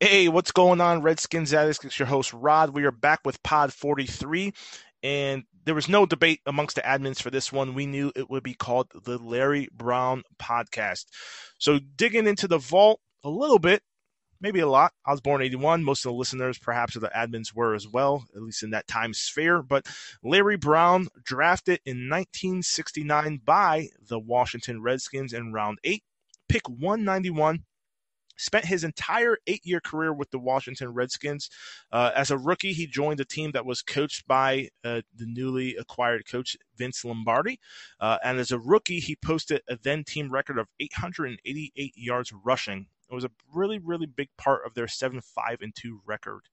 Hey, what's going on, Redskins addicts? It's your host, Rod. We are back with Pod 43, and there was no debate amongst the admins for this one. We knew it would be called the Larry Brown Podcast. So, digging into the vault a little bit, maybe a lot. I was born 81. Most of the listeners, perhaps, of the admins were as well, at least in that time sphere. But Larry Brown, drafted in 1969 by the Washington Redskins in round eight, pick 191 spent his entire eight year career with the Washington Redskins. Uh, as a rookie, he joined a team that was coached by uh, the newly acquired coach Vince Lombardi. Uh, and as a rookie, he posted a then team record of 888 yards rushing. It was a really, really big part of their 7 5 and 2 record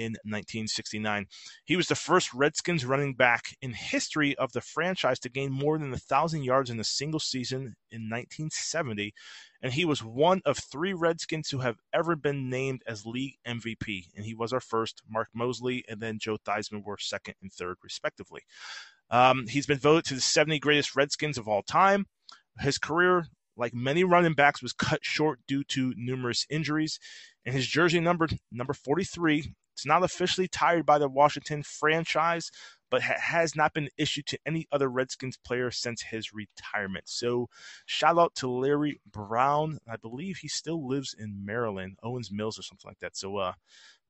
in 1969. He was the first Redskins running back in history of the franchise to gain more than 1,000 yards in a single season in 1970 and he was one of three Redskins who have ever been named as league MVP. And he was our first. Mark Moseley and then Joe Theismann were second and third, respectively. Um, he's been voted to the 70 greatest Redskins of all time. His career, like many running backs, was cut short due to numerous injuries. And his jersey number, number 43, it's not officially tied by the Washington franchise, but ha- has not been issued to any other Redskins player since his retirement. So, shout out to Larry Brown. I believe he still lives in Maryland, Owings Mills or something like that. So, uh,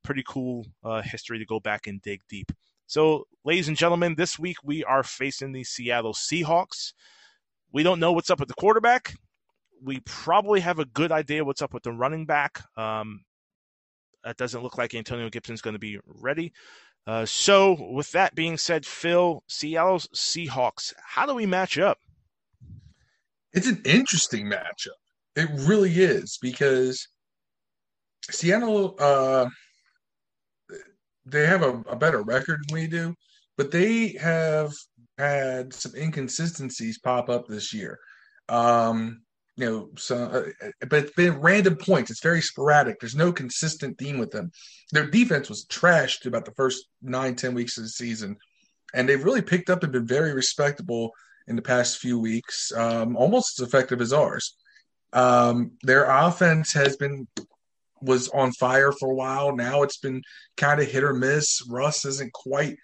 pretty cool uh, history to go back and dig deep. So, ladies and gentlemen, this week we are facing the Seattle Seahawks. We don't know what's up with the quarterback. We probably have a good idea what's up with the running back. Um, it doesn't look like Antonio Gibson's going to be ready. Uh, so, with that being said, Phil, Seattle's Seahawks, how do we match up? It's an interesting matchup. It really is because Seattle, uh, they have a, a better record than we do, but they have had some inconsistencies pop up this year. Um, you know, so uh, but it's been random points. It's very sporadic. There's no consistent theme with them. Their defense was trashed about the first nine, ten weeks of the season, and they've really picked up and been very respectable in the past few weeks, um, almost as effective as ours. Um, their offense has been was on fire for a while. Now it's been kind of hit or miss. Russ isn't quite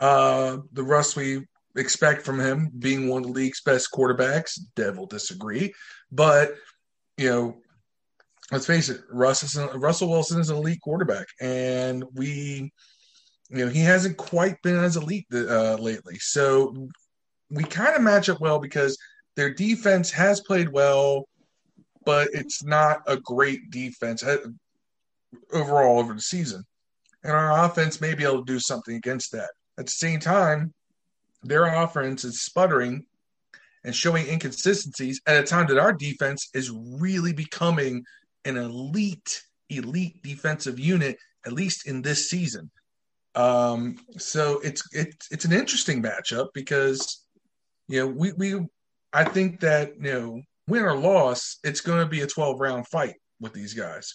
uh, the Russ we expect from him, being one of the league's best quarterbacks. Devil disagree. But you know, let's face it, Russell Russell Wilson is an elite quarterback, and we, you know, he hasn't quite been as elite uh, lately. So we kind of match up well because their defense has played well, but it's not a great defense uh, overall over the season. And our offense may be able to do something against that. At the same time, their offense is sputtering and showing inconsistencies at a time that our defense is really becoming an elite, elite defensive unit, at least in this season. Um, so it's it's it's an interesting matchup because you know we we I think that you know win or loss, it's going to be a 12 round fight with these guys.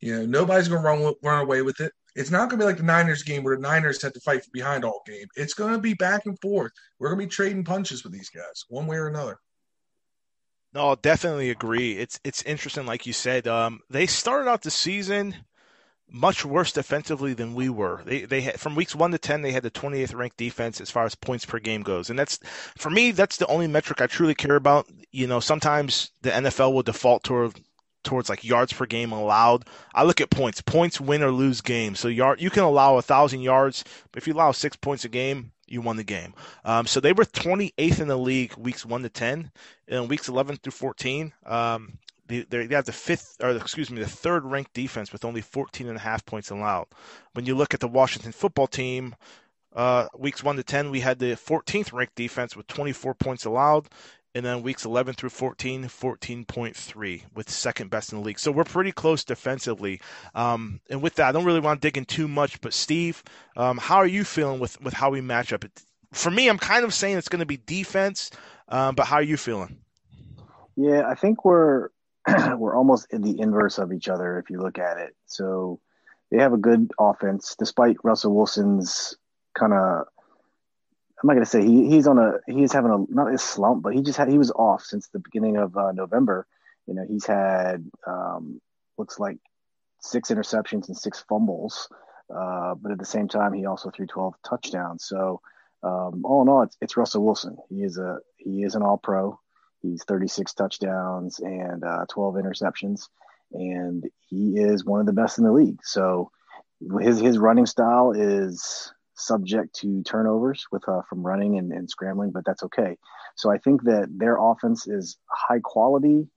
You know, nobody's going to run run away with it. It's not going to be like the Niners game where the Niners had to fight from behind all game. It's going to be back and forth. We're going to be trading punches with these guys, one way or another. No, I'll definitely agree. It's it's interesting, like you said. Um, they started out the season much worse defensively than we were. They they had, from weeks one to ten, they had the 28th ranked defense as far as points per game goes, and that's for me that's the only metric I truly care about. You know, sometimes the NFL will default toward towards like yards per game allowed. I look at points. Points win or lose games. So yard you can allow a thousand yards, but if you allow six points a game, you won the game. Um, so they were 28th in the league weeks one to 10, and weeks 11 through 14. Um, they, they have the fifth, or excuse me, the third ranked defense with only 14 and a half points allowed. When you look at the Washington football team, uh, weeks 1 to 10, we had the 14th ranked defense with 24 points allowed, and then weeks 11 through 14, 14.3 with second best in the league. So we're pretty close defensively. Um, and with that, I don't really want to dig in too much, but Steve, um, how are you feeling with, with how we match up? For me, I'm kind of saying it's going to be defense, um, but how are you feeling? Yeah, I think we're we're almost in the inverse of each other if you look at it. So they have a good offense, despite Russell Wilson's kind of I'm not gonna say he, he's on a he's having a not a slump, but he just had he was off since the beginning of uh, November. You know, he's had um, looks like six interceptions and six fumbles. Uh, but at the same time, he also threw 12 touchdowns. So um, all in all, it's, it's, Russell Wilson. He is a he is an All Pro. He's 36 touchdowns and uh, 12 interceptions, and he is one of the best in the league. So his his running style is subject to turnovers with uh, from running and, and scrambling, but that's okay. So I think that their offense is high quality,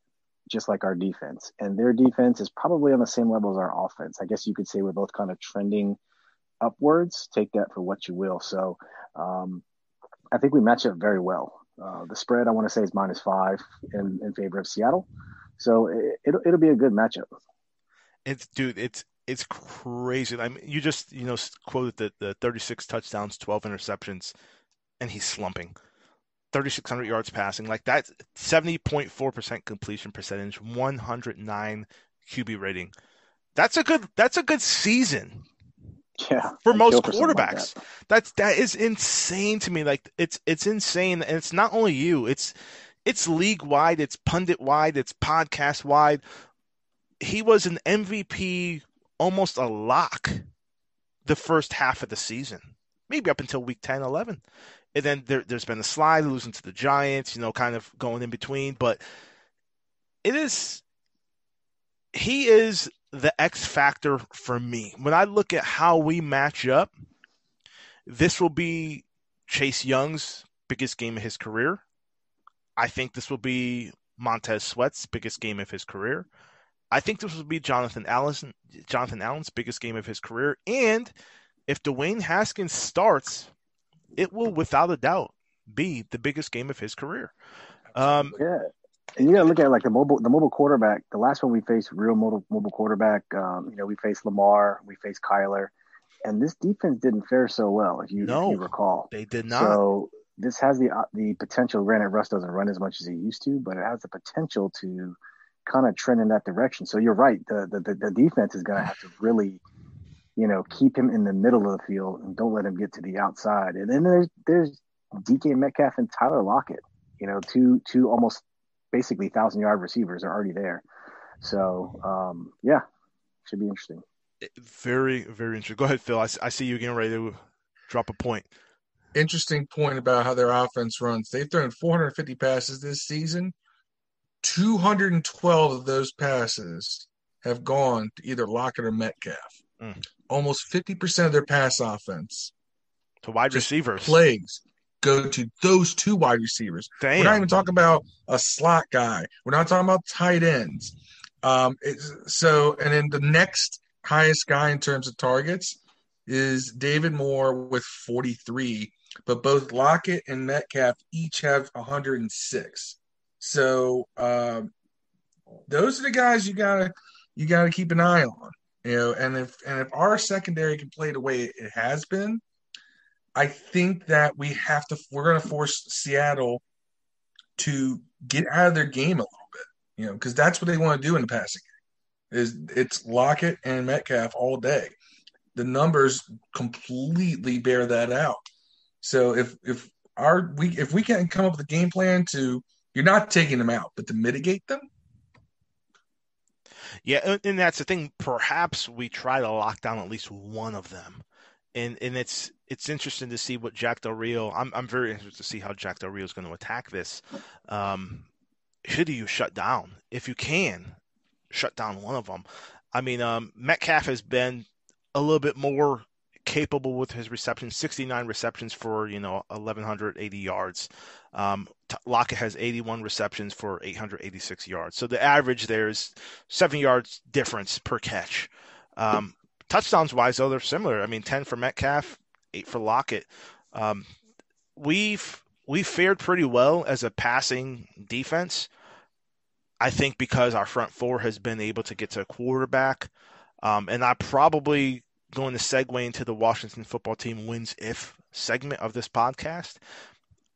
just like our defense, and their defense is probably on the same level as our offense. I guess you could say we're both kind of trending upwards. Take that for what you will. So um, I think we match up very well. Uh, the spread I want to say is minus five in, in favor of Seattle, so it, it'll it'll be a good matchup. It's dude, it's it's crazy. I mean, you just you know quoted the the 36 touchdowns, 12 interceptions, and he's slumping. 3,600 yards passing, like that's 70.4% completion percentage, 109 QB rating. That's a good. That's a good season yeah, for most quarterbacks. Like that. That's that is insane to me. Like it's it's insane, and it's not only you. It's it's league wide. It's pundit wide. It's podcast wide. He was an MVP, almost a lock, the first half of the season, maybe up until week 10, 11. And then there, has been a slide, losing to the Giants, you know, kind of going in between. But it is, he is the X factor for me. When I look at how we match up, this will be Chase Young's biggest game of his career. I think this will be Montez Sweat's biggest game of his career. I think this will be Jonathan Allen's Jonathan Allen's biggest game of his career. And if Dwayne Haskins starts, it will without a doubt be the biggest game of his career. Um, yeah, and you got to look at like the mobile the mobile quarterback. The last one we faced, real mobile mobile quarterback. Um, you know, we faced Lamar, we faced Kyler, and this defense didn't fare so well. If you, no, if you recall, they did not. So this has the uh, the potential. Granted, Russ doesn't run as much as he used to, but it has the potential to kind of trend in that direction. So you're right. The the the, defense is going to have to really, you know, keep him in the middle of the field and don't let him get to the outside. And then there's there's DK Metcalf and Tyler Lockett. You know, two two almost basically thousand yard receivers are already there. So um, yeah, should be interesting. Very very interesting. Go ahead, Phil. I, I see you getting ready to drop a point. Interesting point about how their offense runs. They've thrown 450 passes this season. 212 of those passes have gone to either Lockett or Metcalf. Mm. Almost 50% of their pass offense to wide receivers plays go to those two wide receivers. Damn. We're not even talking about a slot guy. We're not talking about tight ends. Um, so, and then the next highest guy in terms of targets is David Moore with 43, but both Lockett and Metcalf each have 106. So, um, those are the guys you gotta you gotta keep an eye on. You know, and if and if our secondary can play the way it has been, I think that we have to we're to force Seattle to get out of their game a little bit, you know, because that's what they want to do in the passing game. Is it's Lockett and Metcalf all day. The numbers completely bear that out. So if if our we if we can come up with a game plan to you're not taking them out, but to mitigate them. Yeah, and that's the thing. Perhaps we try to lock down at least one of them and and it's it's interesting to see what Jack Del Rio. I'm I'm very interested to see how Jack Del Rio is going to attack this. Um, do you shut down if you can shut down one of them? I mean, um, Metcalf has been a little bit more capable with his receptions 69 receptions for you know 1180 yards um, Lockett has 81 receptions for 886 yards so the average there is seven yards difference per catch um, touchdowns wise, though, they're similar. I mean, 10 for Metcalf, 8 for Lockett. Um, we've we've fared pretty well as a passing defense. I think because our front four has been able to get to a quarterback. Um, and I'm probably going to segue into the Washington football team wins if segment of this podcast.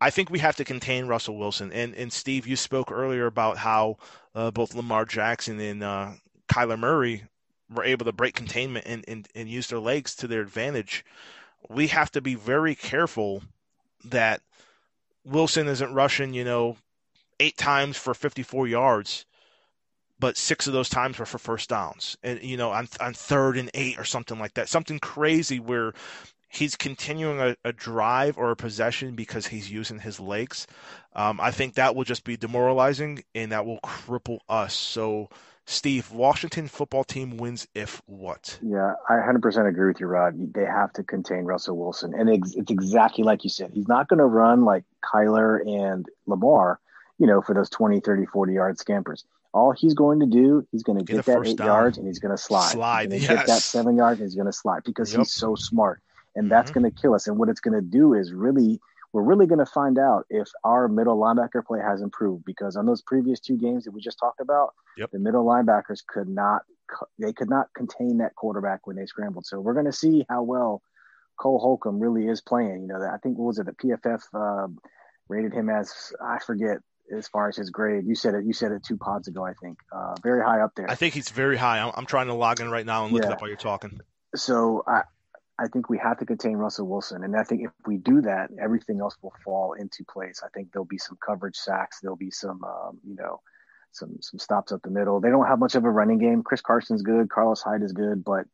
I think we have to contain Russell Wilson. And and Steve, you spoke earlier about how uh, both Lamar Jackson and uh, Kyler Murray were able to break containment and, and, and use their legs to their advantage, we have to be very careful that Wilson isn't rushing, you know, eight times for 54 yards but six of those times were for first downs, and you know on on third and eight or something like that, something crazy where he's continuing a, a drive or a possession because he's using his legs. Um, I think that will just be demoralizing and that will cripple us. So. Steve, Washington football team wins if what? Yeah, I 100% agree with you, Rod. They have to contain Russell Wilson. And it's, it's exactly like you said. He's not going to run like Kyler and Lamar, you know, for those 20, 30, 40 yard scampers. All he's going to do, he's going to get, get that eight down. yards and he's going to slide. Slide, he's yes. Get that seven yards and he's going to slide because yep. he's so smart. And mm-hmm. that's going to kill us. And what it's going to do is really, we're really going to find out if our middle linebacker play has improved because on those previous two games that we just talked about, yep. the middle linebackers could not they could not contain that quarterback when they scrambled. So we're going to see how well Cole Holcomb really is playing. You know, I think what was it the PFF uh, rated him as I forget as far as his grade. You said it. You said it two pods ago. I think uh, very high up there. I think he's very high. I'm, I'm trying to log in right now and look yeah. it up while you're talking. So I. I think we have to contain Russell Wilson, and I think if we do that, everything else will fall into place. I think there'll be some coverage sacks, there'll be some, um, you know, some some stops up the middle. They don't have much of a running game. Chris Carson's good, Carlos Hyde is good, but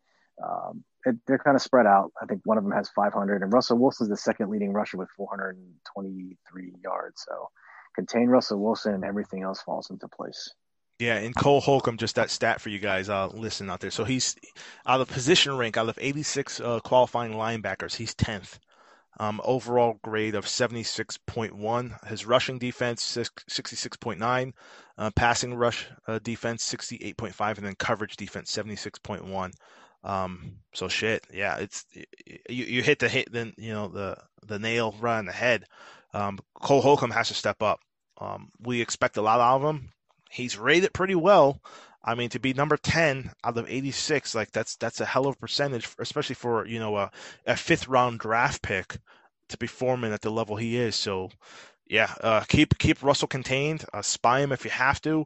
um, it, they're kind of spread out. I think one of them has 500, and Russell Wilson's the second leading rusher with 423 yards. So contain Russell Wilson, and everything else falls into place. Yeah, and Cole Holcomb, just that stat for you guys uh, listen out there. So he's out of position rank, out of 86 uh, qualifying linebackers, he's 10th. Um, overall grade of 76.1. His rushing defense 66.9, uh, passing rush uh, defense 68.5, and then coverage defense 76.1. Um, so shit, yeah, it's you, you hit the hit then you know the the nail right on the head. Um, Cole Holcomb has to step up. Um, we expect a lot out of him. He's rated pretty well. I mean, to be number 10 out of 86, like that's that's a hell of a percentage, especially for you know a, a fifth round draft pick to be forming at the level he is. So, yeah, uh, keep keep Russell contained. Uh, spy him if you have to.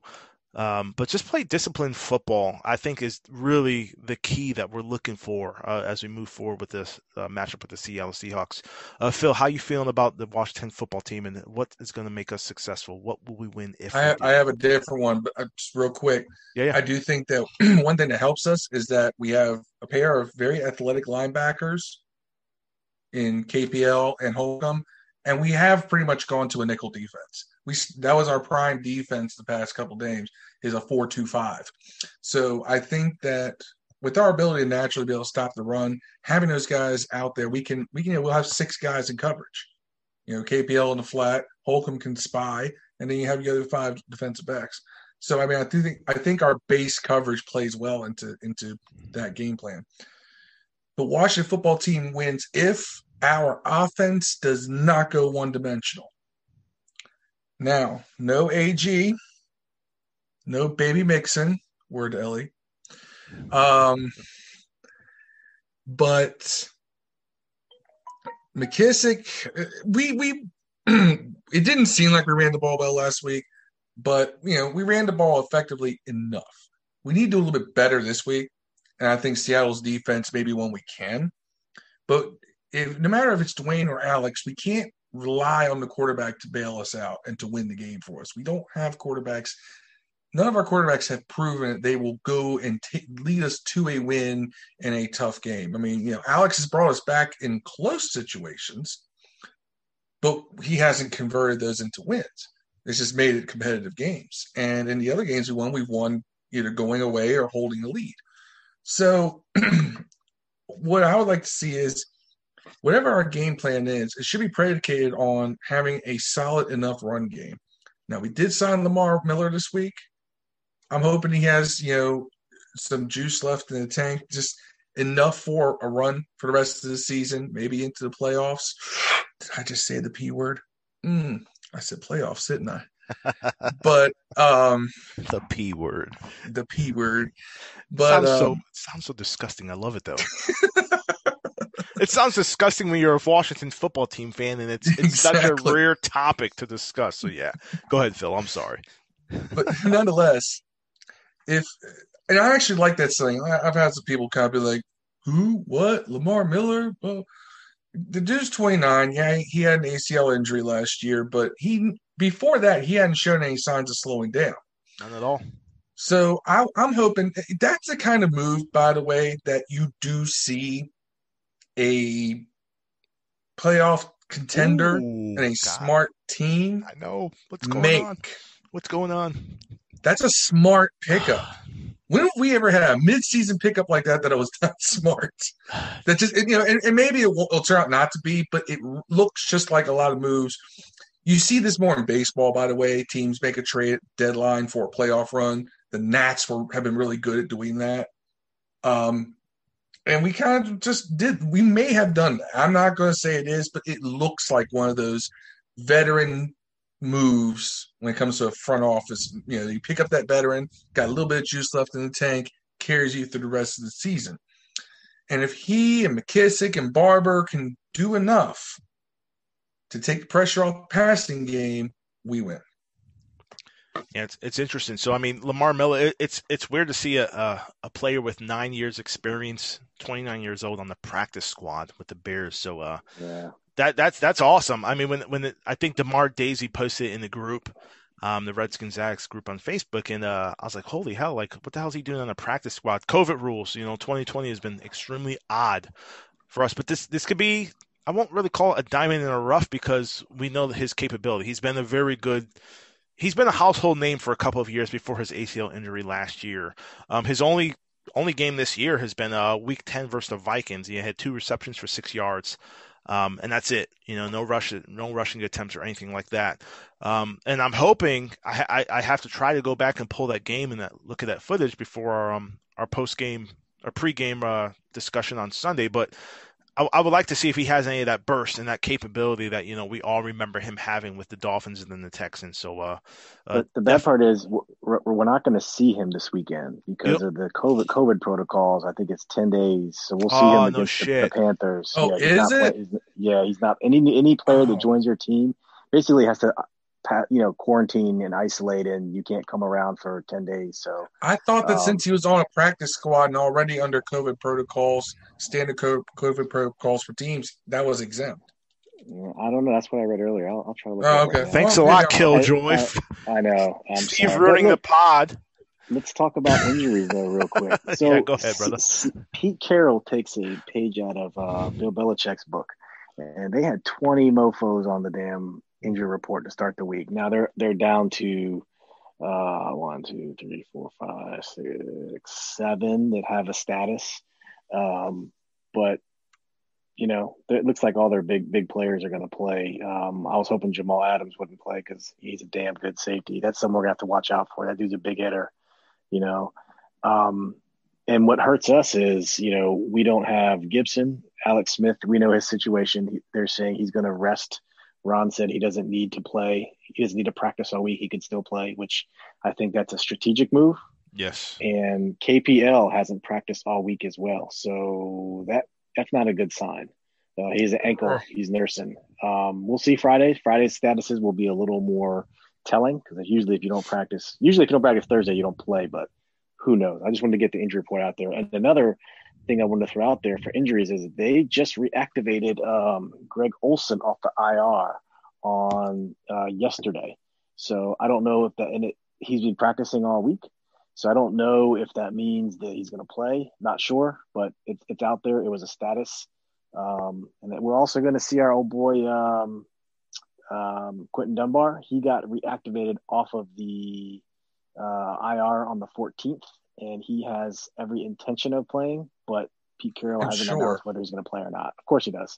Um, but just play disciplined football, I think, is really the key that we're looking for uh, as we move forward with this uh, matchup with the Seattle Seahawks. Uh, Phil, how you feeling about the Washington football team and what is going to make us successful? What will we win if? I, I have a different one, but uh, just real quick. Yeah, yeah. I do think that one thing that helps us is that we have a pair of very athletic linebackers in KPL and Holcomb, and we have pretty much gone to a nickel defense we that was our prime defense the past couple games is a four two five. So I think that with our ability to naturally be able to stop the run, having those guys out there, we can we can we'll have six guys in coverage. You know, KPL in the flat, Holcomb can spy, and then you have the other five defensive backs. So I mean, I think I think our base coverage plays well into into that game plan. The Washington football team wins if our offense does not go one dimensional. Now, no AG, no baby Mixon, word Ellie. Um, but McKissic, we we it didn't seem like we ran the ball well last week, but you know we ran the ball effectively enough. We need to do a little bit better this week, and I think Seattle's defense maybe one we can. But if, no matter if it's Dwayne or Alex, we can't rely on the quarterback to bail us out and to win the game for us. We don't have quarterbacks. None of our quarterbacks have proven that they will go and t- lead us to a win in a tough game. I mean, you know, Alex has brought us back in close situations, but he hasn't converted those into wins. It's just made it competitive games. And in the other games we won, we've won either going away or holding a lead. So, what I would like to see is whatever our game plan is, it should be predicated on having a solid enough run game. Now, we did sign Lamar Miller this week. I'm hoping he has, you know, some juice left in the tank, just enough for a run for the rest of the season, maybe into the playoffs. Did I just say the P word? Mm, I said playoffs, didn't I? but um the P word. The P word. But sounds um, sounds so disgusting. I love it though. it sounds disgusting when you're a Washington football team fan, and it's, it's exactly. such a rare topic to discuss. So yeah, go ahead, Phil. I'm sorry, but nonetheless, if and I actually like that saying. I've had some people kind of be like, "Who? What? Lamar Miller?" Well, the dude's 29. Yeah, he had an ACL injury last year, but he before that he hadn't shown any signs of slowing down. None at all. So I, I'm hoping that's the kind of move, by the way, that you do see a playoff contender Ooh, and a God. smart team I know what's going make. on. What's going on? That's a smart pickup. When have we ever had a midseason pickup like that that was that smart? That just you know, and, and maybe it will it'll turn out not to be, but it looks just like a lot of moves. You see this more in baseball, by the way. Teams make a trade deadline for a playoff run. The Nats were have been really good at doing that. Um, and we kind of just did. We may have done that. I'm not going to say it is, but it looks like one of those veteran moves when it comes to a front office. You know, you pick up that veteran, got a little bit of juice left in the tank, carries you through the rest of the season. And if he and McKissic and Barber can do enough to take the pressure off the passing game, we win. Yeah, it's it's interesting. So I mean, Lamar Miller, it, it's it's weird to see a, a a player with nine years experience, 29 years old, on the practice squad with the Bears. So uh, Yeah. that that's that's awesome. I mean, when when it, I think Demar Daisy posted it in the group, um, the Redskins Zags group on Facebook, and uh, I was like, holy hell, like what the hell is he doing on the practice squad? COVID rules, you know, 2020 has been extremely odd for us, but this this could be. I won't really call it a diamond in a rough because we know his capability. He's been a very good. He's been a household name for a couple of years before his ACL injury last year. Um, his only only game this year has been uh, Week 10 versus the Vikings. He had two receptions for six yards. Um, and that's it. You know, no rush, no rushing attempts or anything like that. Um, and I'm hoping I, I, I have to try to go back and pull that game and that look at that footage before our um, our post game or pre game uh, discussion on Sunday. But I, I would like to see if he has any of that burst and that capability that you know we all remember him having with the Dolphins and then the Texans. So, uh, uh, But the bad part is we're, we're not going to see him this weekend because Yep. of the COVID COVID protocols. I think it's ten days, so we'll see Oh, him no against the, the. Panthers. Oh, he's is it? play- he's- yeah, he's not any any player Oh. that joins your team basically has to, pa- you know, quarantine and isolate, and you can't come around for ten days. So I thought that Um, since he was on a practice squad and already under COVID protocols, standard co- COVID protocols for teams, that was exempt. I don't know. That's what I read earlier. I'll, I'll try to look. Oh, okay. up. thanks Well, a lot, maybe I'll- Killjoy. I- I know. I'm Steve sorry. ruining But the pod. Let's talk about injuries though, real quick. So, Yeah, go ahead, brother. S- S- Pete Carroll takes a page out of uh, Bill Belichick's book, and they had 20 mofo's on the damn injury report to start the week. Now they're they're down to uh, one, two, three, four, five, six, seven that have a status, um, but you know, it looks like all their big big players are going to play. Um, I was hoping Jamal Adams wouldn't play because he's a damn good safety. That's someone we're going to have to watch out for. That dude's a big hitter, you know. Um, and what hurts us is, you know, we don't have Gibson, Alex Smith. We know his situation. He, they're saying he's going to rest. Ron said he doesn't need to play. He doesn't need to practice all week. He could still play, which I think that's a strategic move Yes. and KPL hasn't practiced all week as well. So that that's not a good sign. Uh, he's an ankle. He's nursing. Um, we'll see Friday. Friday's statuses will be a little more telling because usually if you don't practice, usually if you don't practice Thursday, you don't play. But who knows? I just wanted to get the injury report out there. And another thing I wanted to throw out there for injuries is they just reactivated um, Greg Olsen off the IR on uh, yesterday. So I don't know if that and it, he's been practicing all week. So I don't know if that means that he's going to play. Not sure, but it, it's out there. It was a status, um, and we're also going to see our old boy um, um, Quinton Dunbar. He got reactivated off of the uh, IR on the 14th, and he has every intention of playing. But Pete Carroll I'm hasn't sure. announced whether he's going to play or not. Of course he does,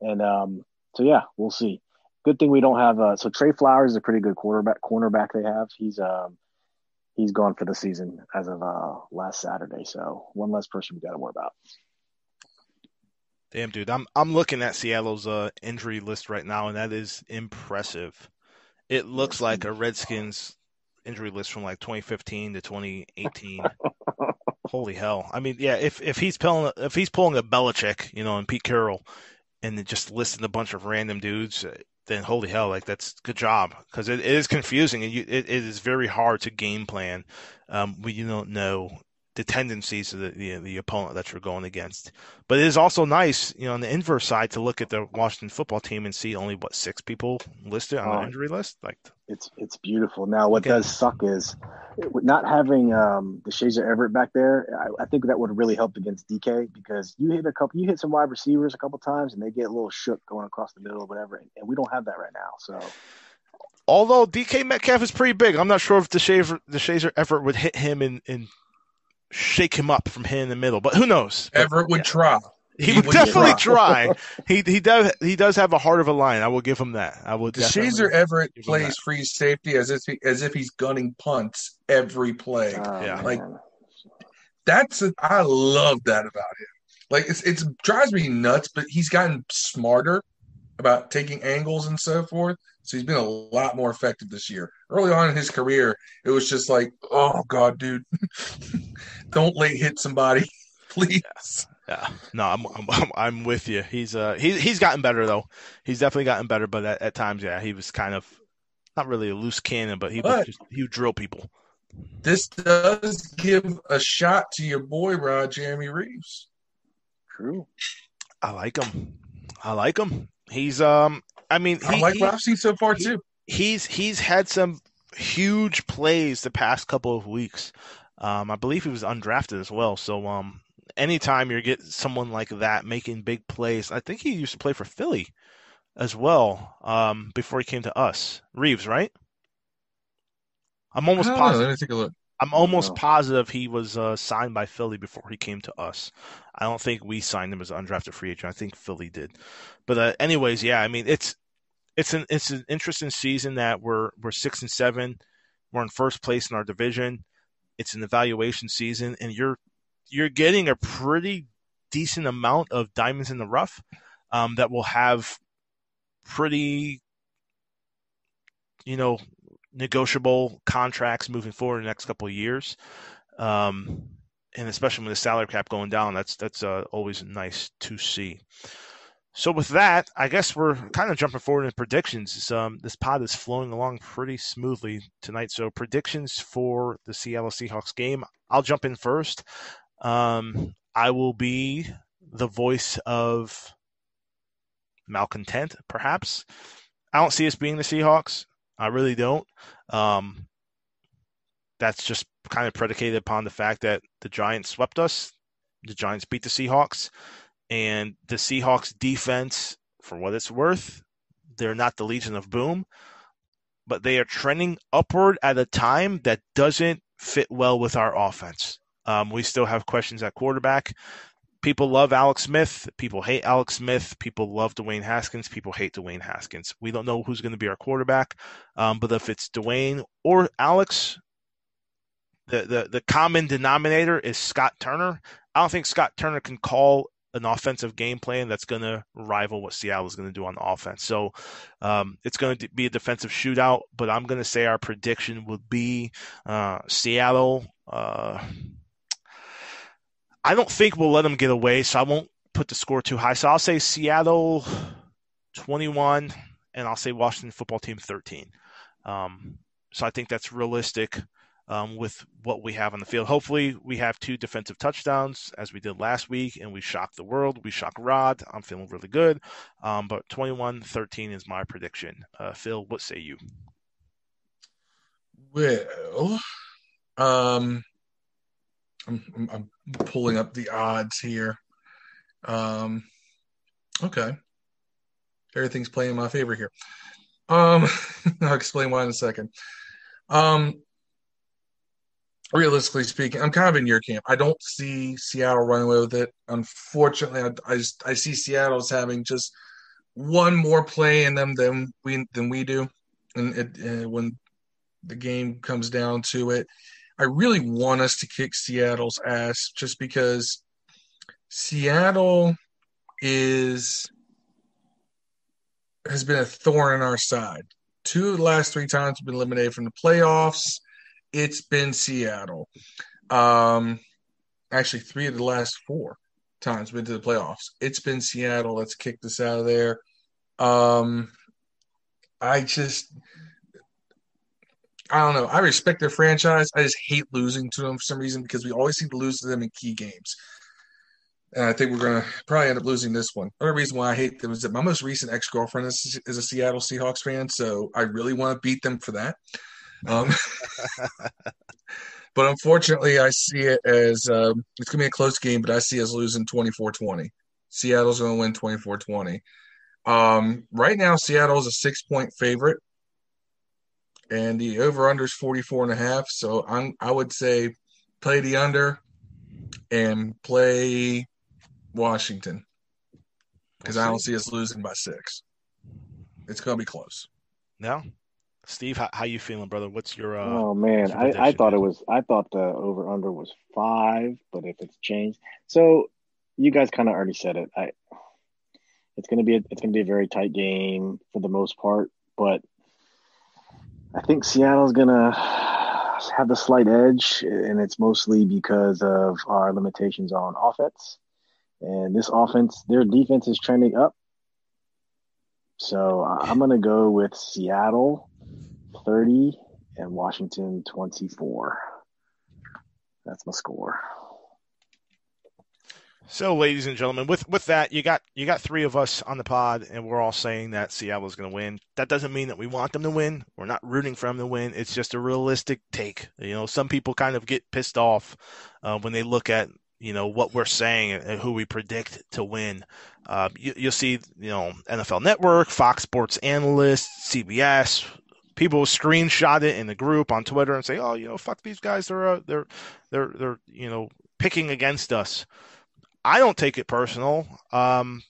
and um, so yeah, we'll see. Good thing we don't have. Uh, so Tre Flowers is a pretty good quarterback. Cornerback they have. He's um, he's gone for the season as of uh, last Saturday. So one less person we got to worry about. Damn, dude, I'm I'm looking at Seattle's uh, injury list right now, and that is impressive. It looks like a Redskins injury list from like 2015 to 2018. Holy hell! I mean, yeah, if if he's pulling if he's pulling a Belichick, you know, and Pete Carroll, and then just listing a bunch of random dudes, uh, then holy hell, like that's good job because it, it is confusing and you, it, it is very hard to game plan um, when you don't know the tendencies of the, the, the opponent that you're going against. But it is also nice, you know, on the inverse side to look at the Washington football team and see only what six people listed on Oh. the injury list. Like, It's it's beautiful. Now, what Okay. does suck is not having um, Deshazor Everett back there. I, I think that would really help against DK because you hit a couple, you hit some wide receivers a couple times, and they get a little shook going across the middle or whatever, and, and we don't have that right now. So although DK Metcalf is pretty big, I'm not sure if the Shaver Deshazor Everett would hit him in, and shake him up from here in the middle. But who knows? But Everett would try. he he would would definitely try. try. he he does he does have a heart of a lion. I will give him that. I will. The definitely Shazer Everett give plays that. free safety as if he, as if he's gunning punts every play. uh, Yeah. Like- man. That's a, I love that about him. Like it's it's drives me nuts, but he's gotten smarter about taking angles and so forth. So he's been a lot more effective this year. Early on in his career, it was just like, oh god, dude, don't late hit somebody, please. Yeah, no, I'm, I'm I'm with you. He's uh he he's gotten better though. He's definitely gotten better, but at, at times, yeah, he was kind of not really a loose cannon, but he would But- just he would drill people. This does give a shot to your boy, Rod Jeremy Reaves. True. I like him. I like him. He's um. I mean, I like he- what I've seen so far he- too. he's he's had some huge plays the past couple of weeks. Um, I believe he was undrafted as well. So um, anytime you get someone like that making big plays, I think he used to play for Philly as well. Um, before he came to us, Reaves, right? I'm almost know. positive. Let me take a look. I'm almost positive he was uh, signed by Philly before he came to us. I don't think we signed him as an undrafted free agent. I think Philly did. But uh, anyways, yeah, I mean it's it's an it's an interesting season that we're we're six and seven. We're in first place in our division. It's an evaluation season, and you're you're getting a pretty decent amount of diamonds in the rough um, that will have pretty, you know, negotiable contracts moving forward in the next couple of years. Um, and especially with the salary cap going down, that's that's uh, always nice to see. So with that, I guess we're kind of jumping forward in predictions. This, Um, this pod is flowing along pretty smoothly tonight. So predictions for the Seattle Seahawks game. I'll jump in first. Um, I will be the voice of malcontent, perhaps. I don't see us being the Seahawks. I really don't. Um, that's just kind of predicated upon the fact that the Giants swept us. The Giants beat the Seahawks, and the Seahawks defense, for what it's worth, they're not the Legion of Boom, but they are trending upward at a time that doesn't fit well with our offense. Um, we still have questions at quarterback. People love Alex Smith. People hate Alex Smith. People love Dwayne Haskins. People hate Dwayne Haskins. We don't know who's going to be our quarterback. Um, but if it's Dwayne or Alex, the, the, the common denominator is Scott Turner. I don't think Scott Turner can call an offensive game plan that's going to rival what Seattle is going to do on the offense. So um, it's going to be a defensive shootout, but I'm going to say our prediction would be uh, Seattle. Uh, I don't think we'll let them get away, so I won't put the score too high. So I'll say Seattle 21, and I'll say Washington football team 13. Um, so I think that's realistic um, with what we have on the field. Hopefully, we have two defensive touchdowns as we did last week, and we shock the world. We shock Rod. I'm feeling really good. Um, but 21 13 is my prediction. Uh, Phil, what say you? Well, um, I'm, I'm, pulling up the odds here. Um, okay, everything's playing in my favor here. Um, I'll explain why in a second. Um, realistically speaking, I'm kind of in your camp. I don't see Seattle running away with it. Unfortunately, I, I just I see Seattle as having just one more play in them than we than we do, and it, uh, when the game comes down to it, I really want us to kick Seattle's ass just because Seattle is has been a thorn in our side. Two of the last three times we've been eliminated from the playoffs. It's been Seattle. Um, actually, three of the last four times we've been to the playoffs. It's been Seattle. Let's kick this out of there. Um, I just I don't know. I respect their franchise. I just hate losing to them for some reason because we always seem to lose to them in key games. And I think we're going to probably end up losing this one. Another reason why I hate them is that my most recent ex girlfriend is, is, a Seattle Seahawks fan, so I really want to beat them for that. Um, but unfortunately, I see it as um, it's going to be a close game, but I see us losing 24 20. Seattle's going to win 24 20. Um, right now, Seattle is a six point favorite, and the over under is 44 and a half. So I'm, I would say play the under and play Washington because I don't see us losing by six. It's going to be close. No, Steve, how, how you feeling, brother? What's your? Uh, oh man, your I, I thought it was. I thought the over under was five, but if it's changed, so you guys kind of already said it. I. It's gonna be a, it's gonna be a very tight game for the most part, but I think Seattle's gonna have the slight edge, and it's mostly because of our limitations on offense. And this offense, their defense is trending up. So I'm to go with Seattle 30 and Washington 24. That's my score. So, ladies and gentlemen, with with that, you got you got three of us on the pod, and we're all saying that Seattle is going to win. That doesn't mean that we want them to win. We're not rooting for them to win. It's just a realistic take. You know, some people kind of get pissed off uh, when they look at you know what we're saying and who we predict to win. Uh, you, will see, you know, NFL Network, Fox Sports analysts, CBS. People screenshot it in the group on Twitter and say, "Oh, you know, fuck these guys. They're uh, they're they're they're you know picking against us." I don't take it personal. Um,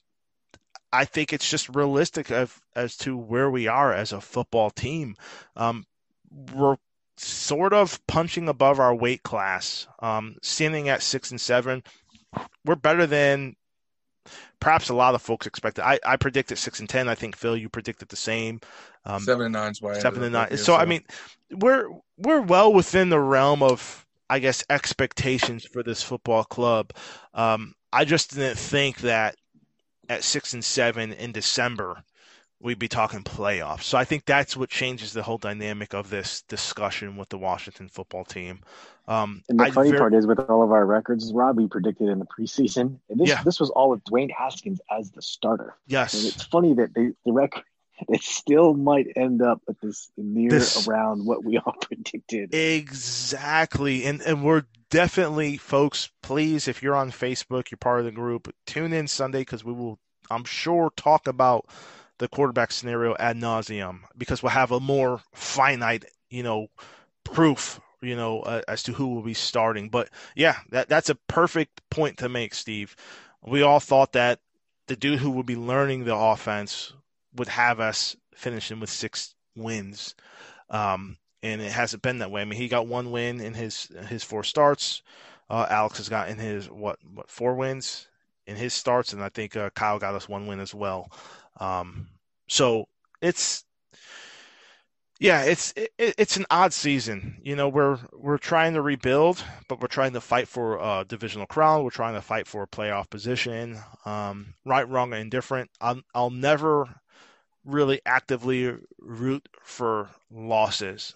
I think it's just realistic of, as to where we are as a football team. Um, we're sort of punching above our weight class, um, sitting at six and seven. We're better than perhaps a lot of folks expected. I, I predicted six and ten. I think Phil, you predicted the same. Um, seven and nine's why seven and nine. So, so I mean, we're we're well within the realm of I guess expectations for this football club. Um, I just didn't think that at six and seven in December we'd be talking playoffs. So I think that's what changes the whole dynamic of this discussion with the Washington football team. Um, and the I funny very, part is, with all of our records, Rob, we predicted in the preseason, and this yeah. this was all with Dwayne Haskins as the starter. Yes, and it's funny that they, the record it still might end up at this near this, around what we all predicted. Exactly, and and we're definitely, folks. Please, if you're on Facebook, you're part of the group. Tune in Sunday because we will, I'm sure, talk about the quarterback scenario ad nauseum because we'll have a more finite, you know, proof, you know, uh, as to who will be starting. But yeah, that that's a perfect point to make, Steve. We all thought that the dude who would be learning the offense would have us finishing with six wins. Um, and it hasn't been that way. I mean, he got one win in his his four starts. Uh, Alex has gotten his what what four wins in his starts, and I think uh, Kyle got us one win as well. Um, so it's yeah, it's it, it's an odd season. You know, we're we're trying to rebuild, but we're trying to fight for a divisional crown. We're trying to fight for a playoff position. Um, right, wrong, and indifferent. I'll I'll never really actively root for losses.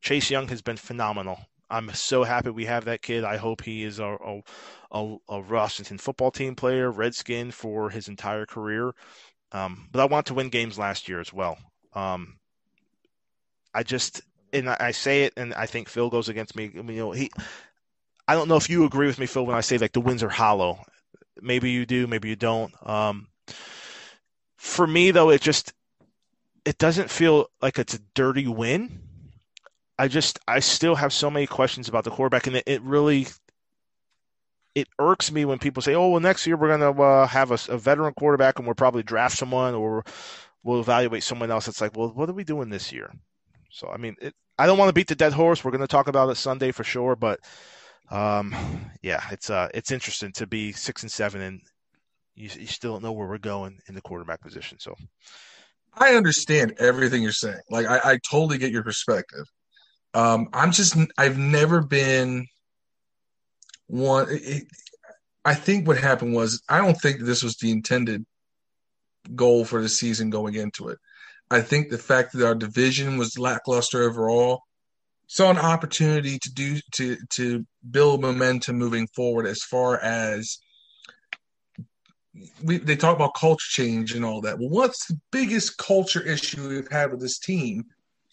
Chase Young has been phenomenal. I'm so happy we have that kid. I hope he is a, a, a, a Washington football team player, Redskin for his entire career. Um, but I want to win games last year as well. Um, I just and I say it, and I think Phil goes against me. I mean, you know, he. I don't know if you agree with me, Phil, when I say like the wins are hollow. Maybe you do, maybe you don't. Um, for me, though, it just it doesn't feel like it's a dirty win. I just I still have so many questions about the quarterback, and it, it really it irks me when people say, "Oh, well, next year we're going to uh, have a, a, veteran quarterback, and we'll probably draft someone, or we'll evaluate someone else." It's like, well, what are we doing this year? So, I mean, it, I don't want to beat the dead horse. We're going to talk about it Sunday for sure, but um, yeah, it's uh, it's interesting to be six and seven, and you, you still don't know where we're going in the quarterback position. So, I understand everything you're saying. Like, I, I totally get your perspective. Um, I'm just, I've never been one. It, I think what happened was I don't think this was the intended goal for the season going into it. I think the fact that our division was lackluster overall saw an opportunity to do to to build momentum moving forward as far as we, they talk about culture change and all that. Well, what's the biggest culture issue we've had with this team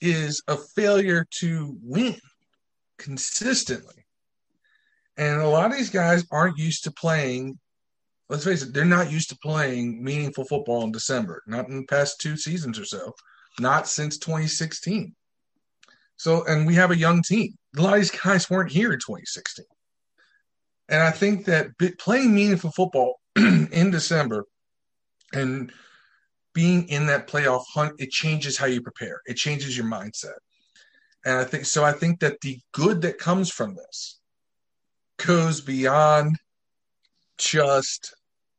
is a failure to win consistently. And a lot of these guys aren't used to playing. Let's face it, they're not used to playing meaningful football in December, not in the past two seasons or so, not since 2016. So, and we have a young team. A lot of these guys weren't here in 2016. And I think that playing meaningful football in December and being in that playoff hunt, it changes how you prepare. It changes your mindset. And I think so. I think that the good that comes from this goes beyond just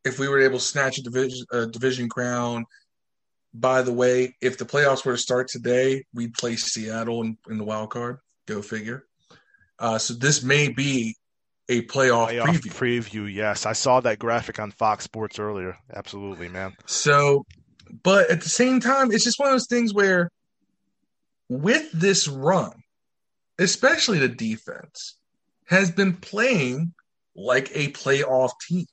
if we were able to snatch a division, a division crown. By the way, if the playoffs were to start today, we'd play Seattle in, in the wild card. Go figure. Uh, so this may be a playoff, playoff preview. preview. Yes, I saw that graphic on Fox Sports earlier. Absolutely, man. So, but at the same time, it's just one of those things where, with this run, especially the defense, has been playing like a playoff team.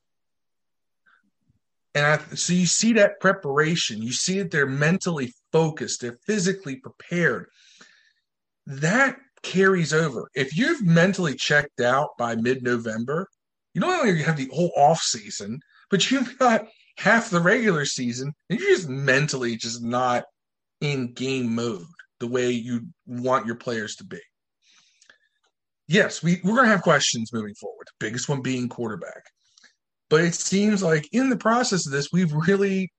And I, so you see that preparation, you see that they're mentally focused, they're physically prepared. That carries over. If you've mentally checked out by mid November, you not only have the whole off season, but you've got half the regular season, and you're just mentally just not in game mode the way you want your players to be. Yes, we, we're going to have questions moving forward, the biggest one being quarterback. But it seems like in the process of this, we've really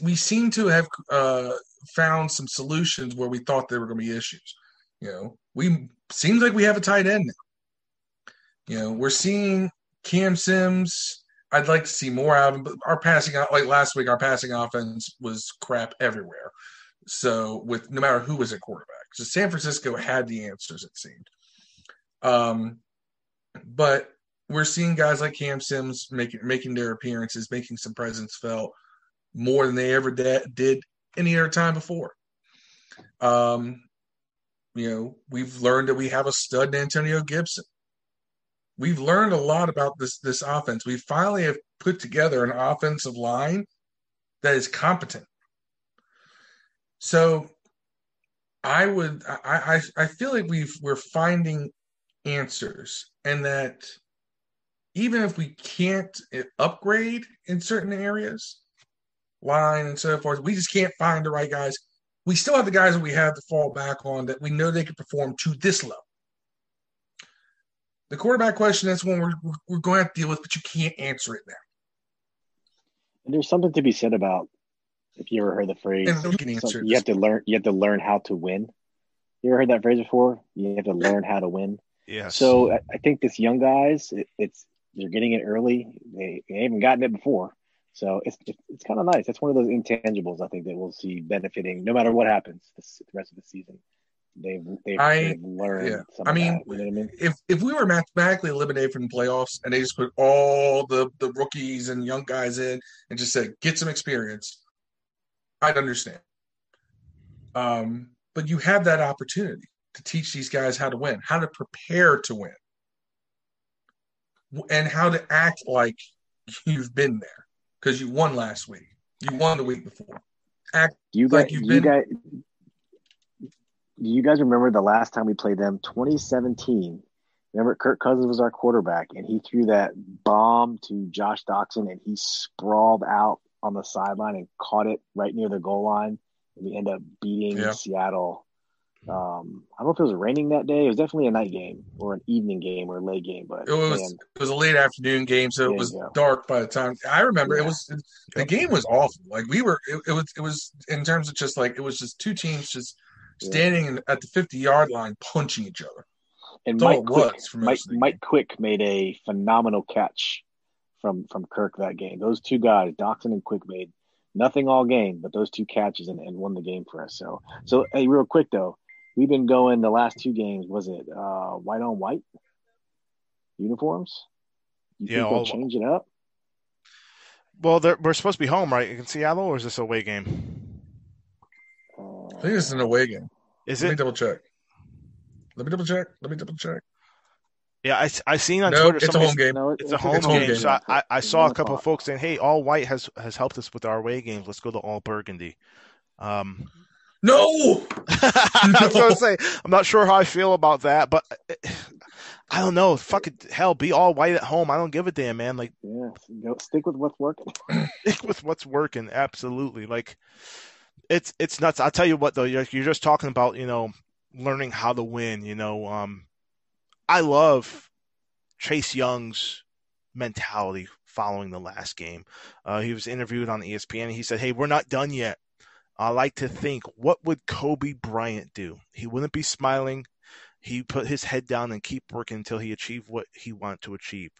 we seem to have uh, found some solutions where we thought there were going to be issues. You know, we seems like we have a tight end now. You know, we're seeing Cam Sims. I'd like to see more out of him, but our passing like last week, our passing offense was crap everywhere. So with no matter who was at quarterback, so San Francisco had the answers. It seemed. Um, but we're seeing guys like Cam Sims making making their appearances, making some presence felt more than they ever de- did any other time before. Um, you know, we've learned that we have a stud in Antonio Gibson. We've learned a lot about this this offense. We finally have put together an offensive line that is competent. So I would I I, I feel like we've we're finding answers and that even if we can't upgrade in certain areas, line and so forth, we just can't find the right guys we still have the guys that we have to fall back on that we know they can perform to this level. The quarterback question, that's one we're, we're going to have to deal with, but you can't answer it now. And there's something to be said about if you ever heard the phrase, you have to learn. You have to learn how to win. You ever heard that phrase before? You have to learn how to win. Yeah. So I, I think this young guys, it, it's they're getting it early. They, they haven't gotten it before. So it's it's, it's kind of nice. It's one of those intangibles I think that we'll see benefiting no matter what happens this, the rest of the season. They've they've, I, they've learned. Yeah. I mean, that, you know I mean, if if we were mathematically eliminated from the playoffs and they just put all the the rookies and young guys in and just said get some experience, I'd understand. Um, but you have that opportunity to teach these guys how to win, how to prepare to win, and how to act like you've been there because you won last week. You won the week before. Act you guys, like you've you been. Guys, you guys remember the last time we played them, 2017? Remember, Kirk Cousins was our quarterback, and he threw that bomb to Josh Doctson, and he sprawled out on the sideline and caught it right near the goal line, and we end up beating yeah. Seattle um, I don't know if it was raining that day. It was definitely a night game or an evening game or a late game, but it was man, it was a late afternoon game, so it was dark by the time I remember. Yeah. It was the game was awful. Like we were, it, it, was it was in terms of just like it was just two teams just standing yeah. at the fifty yard line punching each other. And Mike Quick, Mike, Mike Quick made a phenomenal catch from from Kirk that game. Those two guys, Doctson and Quick, made nothing all game, but those two catches and, and won the game for us. So so hey, real quick though we've been going the last two games. Was it uh, white on white uniforms? You yeah, think they'll change it up. Well, we're supposed to be home, right? In Seattle, or is this a away game? Uh, I think it's an away game. Is Let it? Let me double check. Let me double check. Let me double check. Yeah, I, I seen on No, Twitter. it's a home game. No, It's a home It's a home game. game. So I, I, I saw a couple of folks saying, "Hey, all white has has helped us with our away games. Let's go to all burgundy." Um, No. I was gonna say I'm not sure how I feel about that, but I don't know. Fucking hell, be all white at home. I don't give a damn, man. Like Yeah, go stick with what's working. stick with what's working. Absolutely. Like it's it's nuts. I'll tell you what though. You're, you're just talking about you know learning how to win. You know, um, I love Chase Young's mentality following the last game. Uh, he was interviewed on ESPN. And he said, "Hey, we're not done yet. I like to think, what would Kobe Bryant do? He wouldn't be smiling. He put his head down and keep working until he achieved what he wanted to achieve.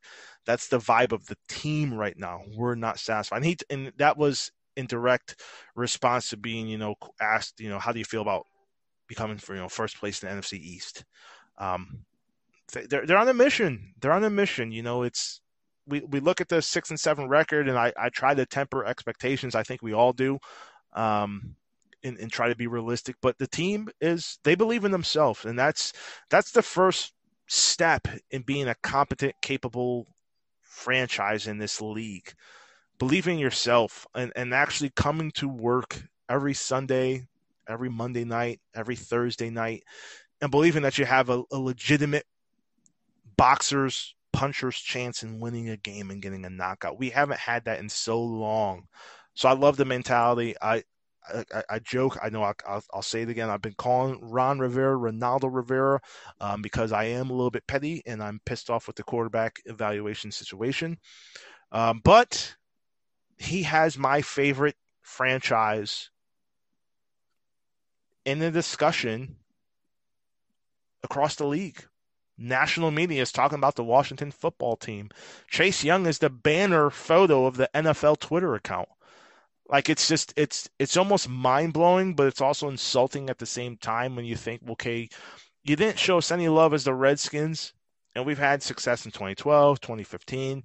That's the vibe of the team right now. We're not satisfied. And he and that was in direct response to being, you know, asked, you know, how do you feel about becoming for you know first place in the NFC East? Um, they're they're on a mission. They're on a mission. You know, it's we, we look at the six and seven record, and I, I try to temper expectations. I think we all do, um, and, and try to be realistic. But the team is they believe in themselves, and that's that's the first step in being a competent, capable franchise in this league. Believing in yourself and, and actually coming to work every Sunday, every Monday night, every Thursday night, and believing that you have a, a legitimate boxer's puncher's chance in winning a game and getting a knockout. We haven't had that in so long. So I love the mentality. I I, I joke. I know I, will I'll say it again. I've been calling Ron Rivera Ronaldo Rivera um, because I am a little bit petty and I'm pissed off with the quarterback evaluation situation. Um, but he has my favorite franchise in the discussion across the league. National media is talking about the Washington football team. Chase Young is the banner photo of the NFL Twitter account. Like it's just it's it's almost mind blowing, but it's also insulting at the same time when you think, okay, you didn't show us any love as the Redskins, and we've had success in 2012, 2015,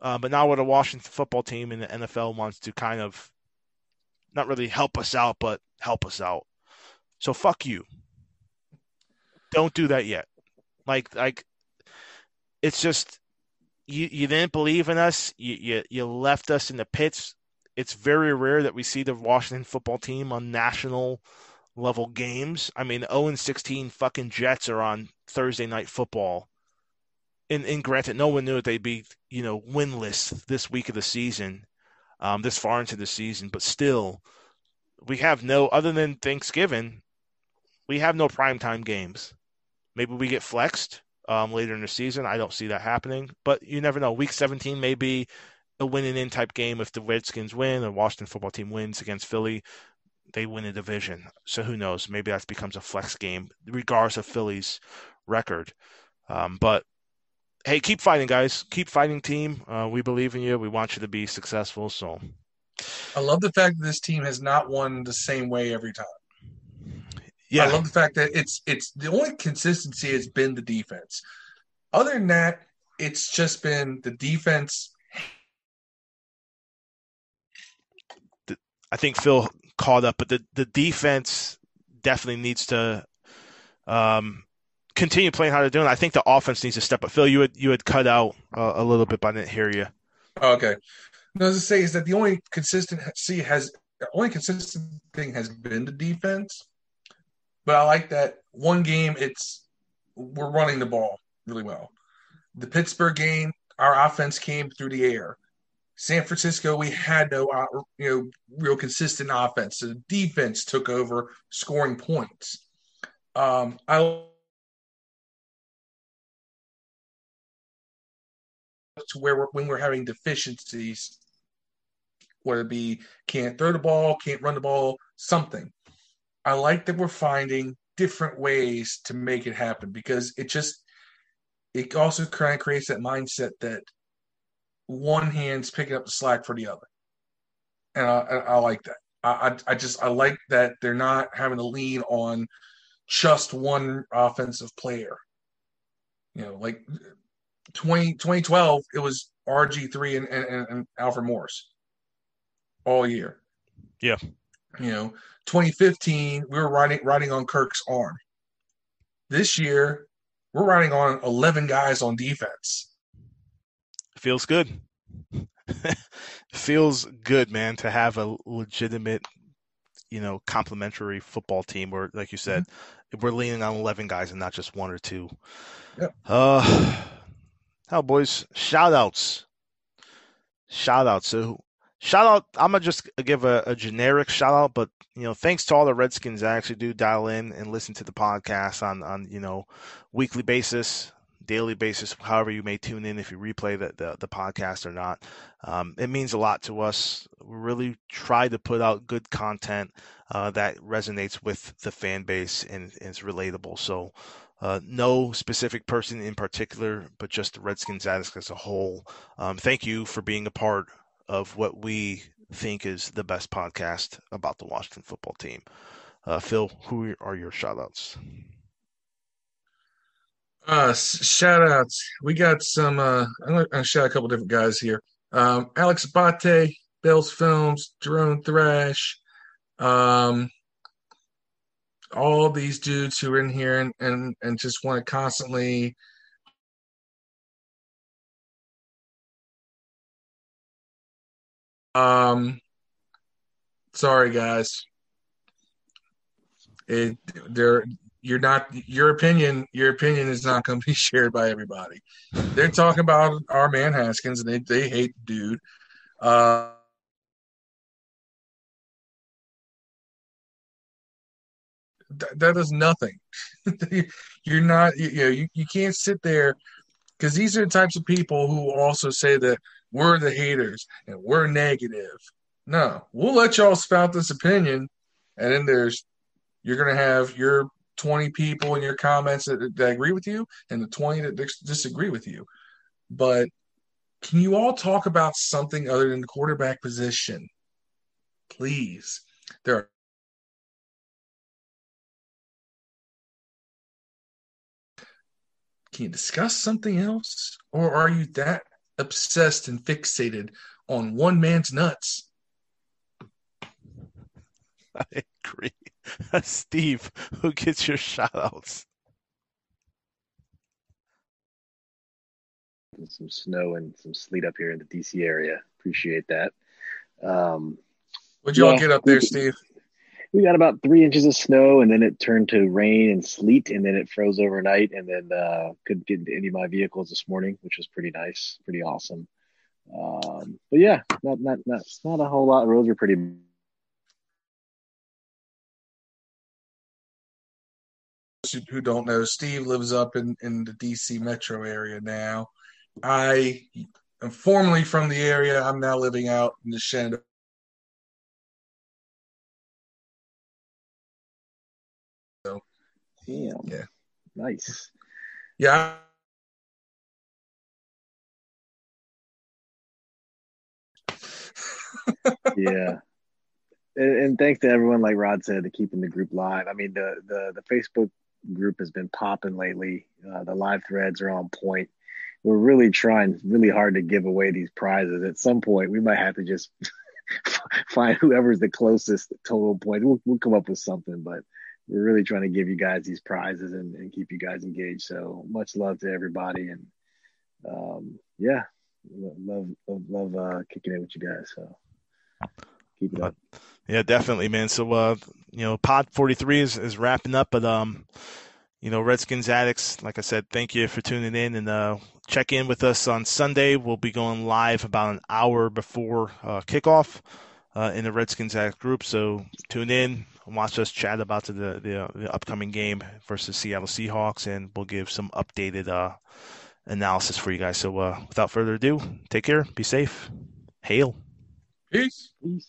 uh, but now with a Washington football team and the NFL wants to kind of not really help us out, but help us out. So fuck you. Don't do that yet. Like like it's just you you didn't believe in us. You you, you left us in the pits. It's very rare that we see the Washington football team on national level games. I mean, 0 and 16 fucking Jets are on Thursday night football. And, and granted, no one knew that they'd be, you know, winless this week of the season, um, this far into the season. But still, we have no, other than Thanksgiving, we have no primetime games. Maybe we get flexed um, later in the season. I don't see that happening, but you never know. Week 17 may be a win and in type game if the Redskins win, the Washington football team wins against Philly, they win a division. So who knows? Maybe that becomes a flex game, regardless of Philly's record. Um, but hey, keep fighting, guys. Keep fighting, team. Uh, we believe in you. We want you to be successful. So I love the fact that this team has not won the same way every time. yeah, I love the fact that it's it's the only consistency has been the defense. Other than that, it's just been the defense. I think Phil caught up, but the, the defense definitely needs to um, continue playing how they're doing. I think the offense needs to step up. Phil, you had you had cut out uh, a little bit, but I didn't hear you. Okay, no, I say is that the only consistency has the only consistent thing has been the defense. But I like that one game. It's we're running the ball really well. The Pittsburgh game, our offense came through the air. San Francisco, we had no, uh, you know, real consistent offense. So the defense took over scoring points. Um, I to where we're, when we're having deficiencies, whether it be can't throw the ball, can't run the ball, something. I like that we're finding different ways to make it happen because it just it also kind of creates that mindset that one hand's picking up the slack for the other, and I, I, I like that. I, I I just I like that they're not having to lean on just one offensive player. You know, like 20, 2012, it was RG3 and, and, and Alfred Morris all year. Yeah. You know, 2015, we were riding riding on Kirk's arm. this year we're riding on 11 guys on defense. Feels good. Feels good, man, to have a legitimate, you know, complementary football team where, like you said, mm-hmm. we're leaning on 11 guys and not just one or two. Yep. Uh, how, boys, shout outs. Shout out. So, shout out, I'm going to just give a, a generic shout out, but you know, thanks to all the Redskins that actually do dial in and listen to the podcast on on you know weekly basis, daily basis, however you may tune in if you replay the the, the podcast or not. Um, it means a lot to us. We really try to put out good content uh, that resonates with the fan base and, and is relatable. So. Uh, no specific person in particular, but just the Redskins as a whole. Um, thank you for being a part of what we think is the best podcast about the Washington football team. Uh, Phil, who are your shout outs? Uh, shout outs. We got some, uh, I'm going to shout a couple different guys here. Um, Alex Bate, Bell's Films, Jerome Thrash, um, all these dudes who are in here and, and, and just want to constantly Um, sorry guys. It there you're not your opinion your opinion is not going to be shared by everybody. They're talking about our man Haskins and they they hate the dude. Uh, that is nothing. You're not, you, know, you, you can't sit there because these are the types of people who also say that we're the haters and we're negative. No, we'll let y'all spout this opinion, and then there's you're gonna have your 20 people in your comments that, that agree with you, and the 20 that disagree with you. But can you all talk about something other than the quarterback position, please? There are Can you discuss something else? Or are you that obsessed and fixated on one man's nuts. I agree. Steve, who gets your shout outs? Some snow and some sleet up here in the DC area. Appreciate that. Um, What'd y'all yeah, get up there, Steve? We got about three inches of snow, and then it turned to rain and sleet, and then it froze overnight, and then uh, couldn't get into any of my vehicles this morning, which was pretty nice, pretty awesome. Um, but yeah, not not not not a whole lot. Of roads are pretty. Who don't know, Steve lives up in in the DC metro area now. I am formerly from the area. I'm now living out in the Shenandoah. So, Damn. Yeah. Nice. Yeah. yeah. And, and, thanks to everyone, like Rod said, to keeping the group live. I mean, the the the Facebook group has been popping lately. Uh, the live threads are on point. We're really trying really hard to give away these prizes. At some point, we might have to just find whoever's the closest total point. We'll, we'll come up with something, but we're really trying to give you guys these prizes and, and keep you guys engaged. So much love to everybody, and um, yeah, love love, love uh, kicking it with you guys. So keep it up. Yeah, definitely, man. So, uh, you know, Pod 43 is, is wrapping up, but, um, you know, Redskins addicts, like I said, thank you for tuning in and uh, check in with us on Sunday. We'll be going live about an hour before uh, kickoff uh, in the Redskins addict group. So tune in, watch us chat about the, the, the upcoming game versus Seattle Seahawks, and we'll give some updated uh, analysis for you guys. So uh, without further ado, take care, be safe, hail. Peace. Peace.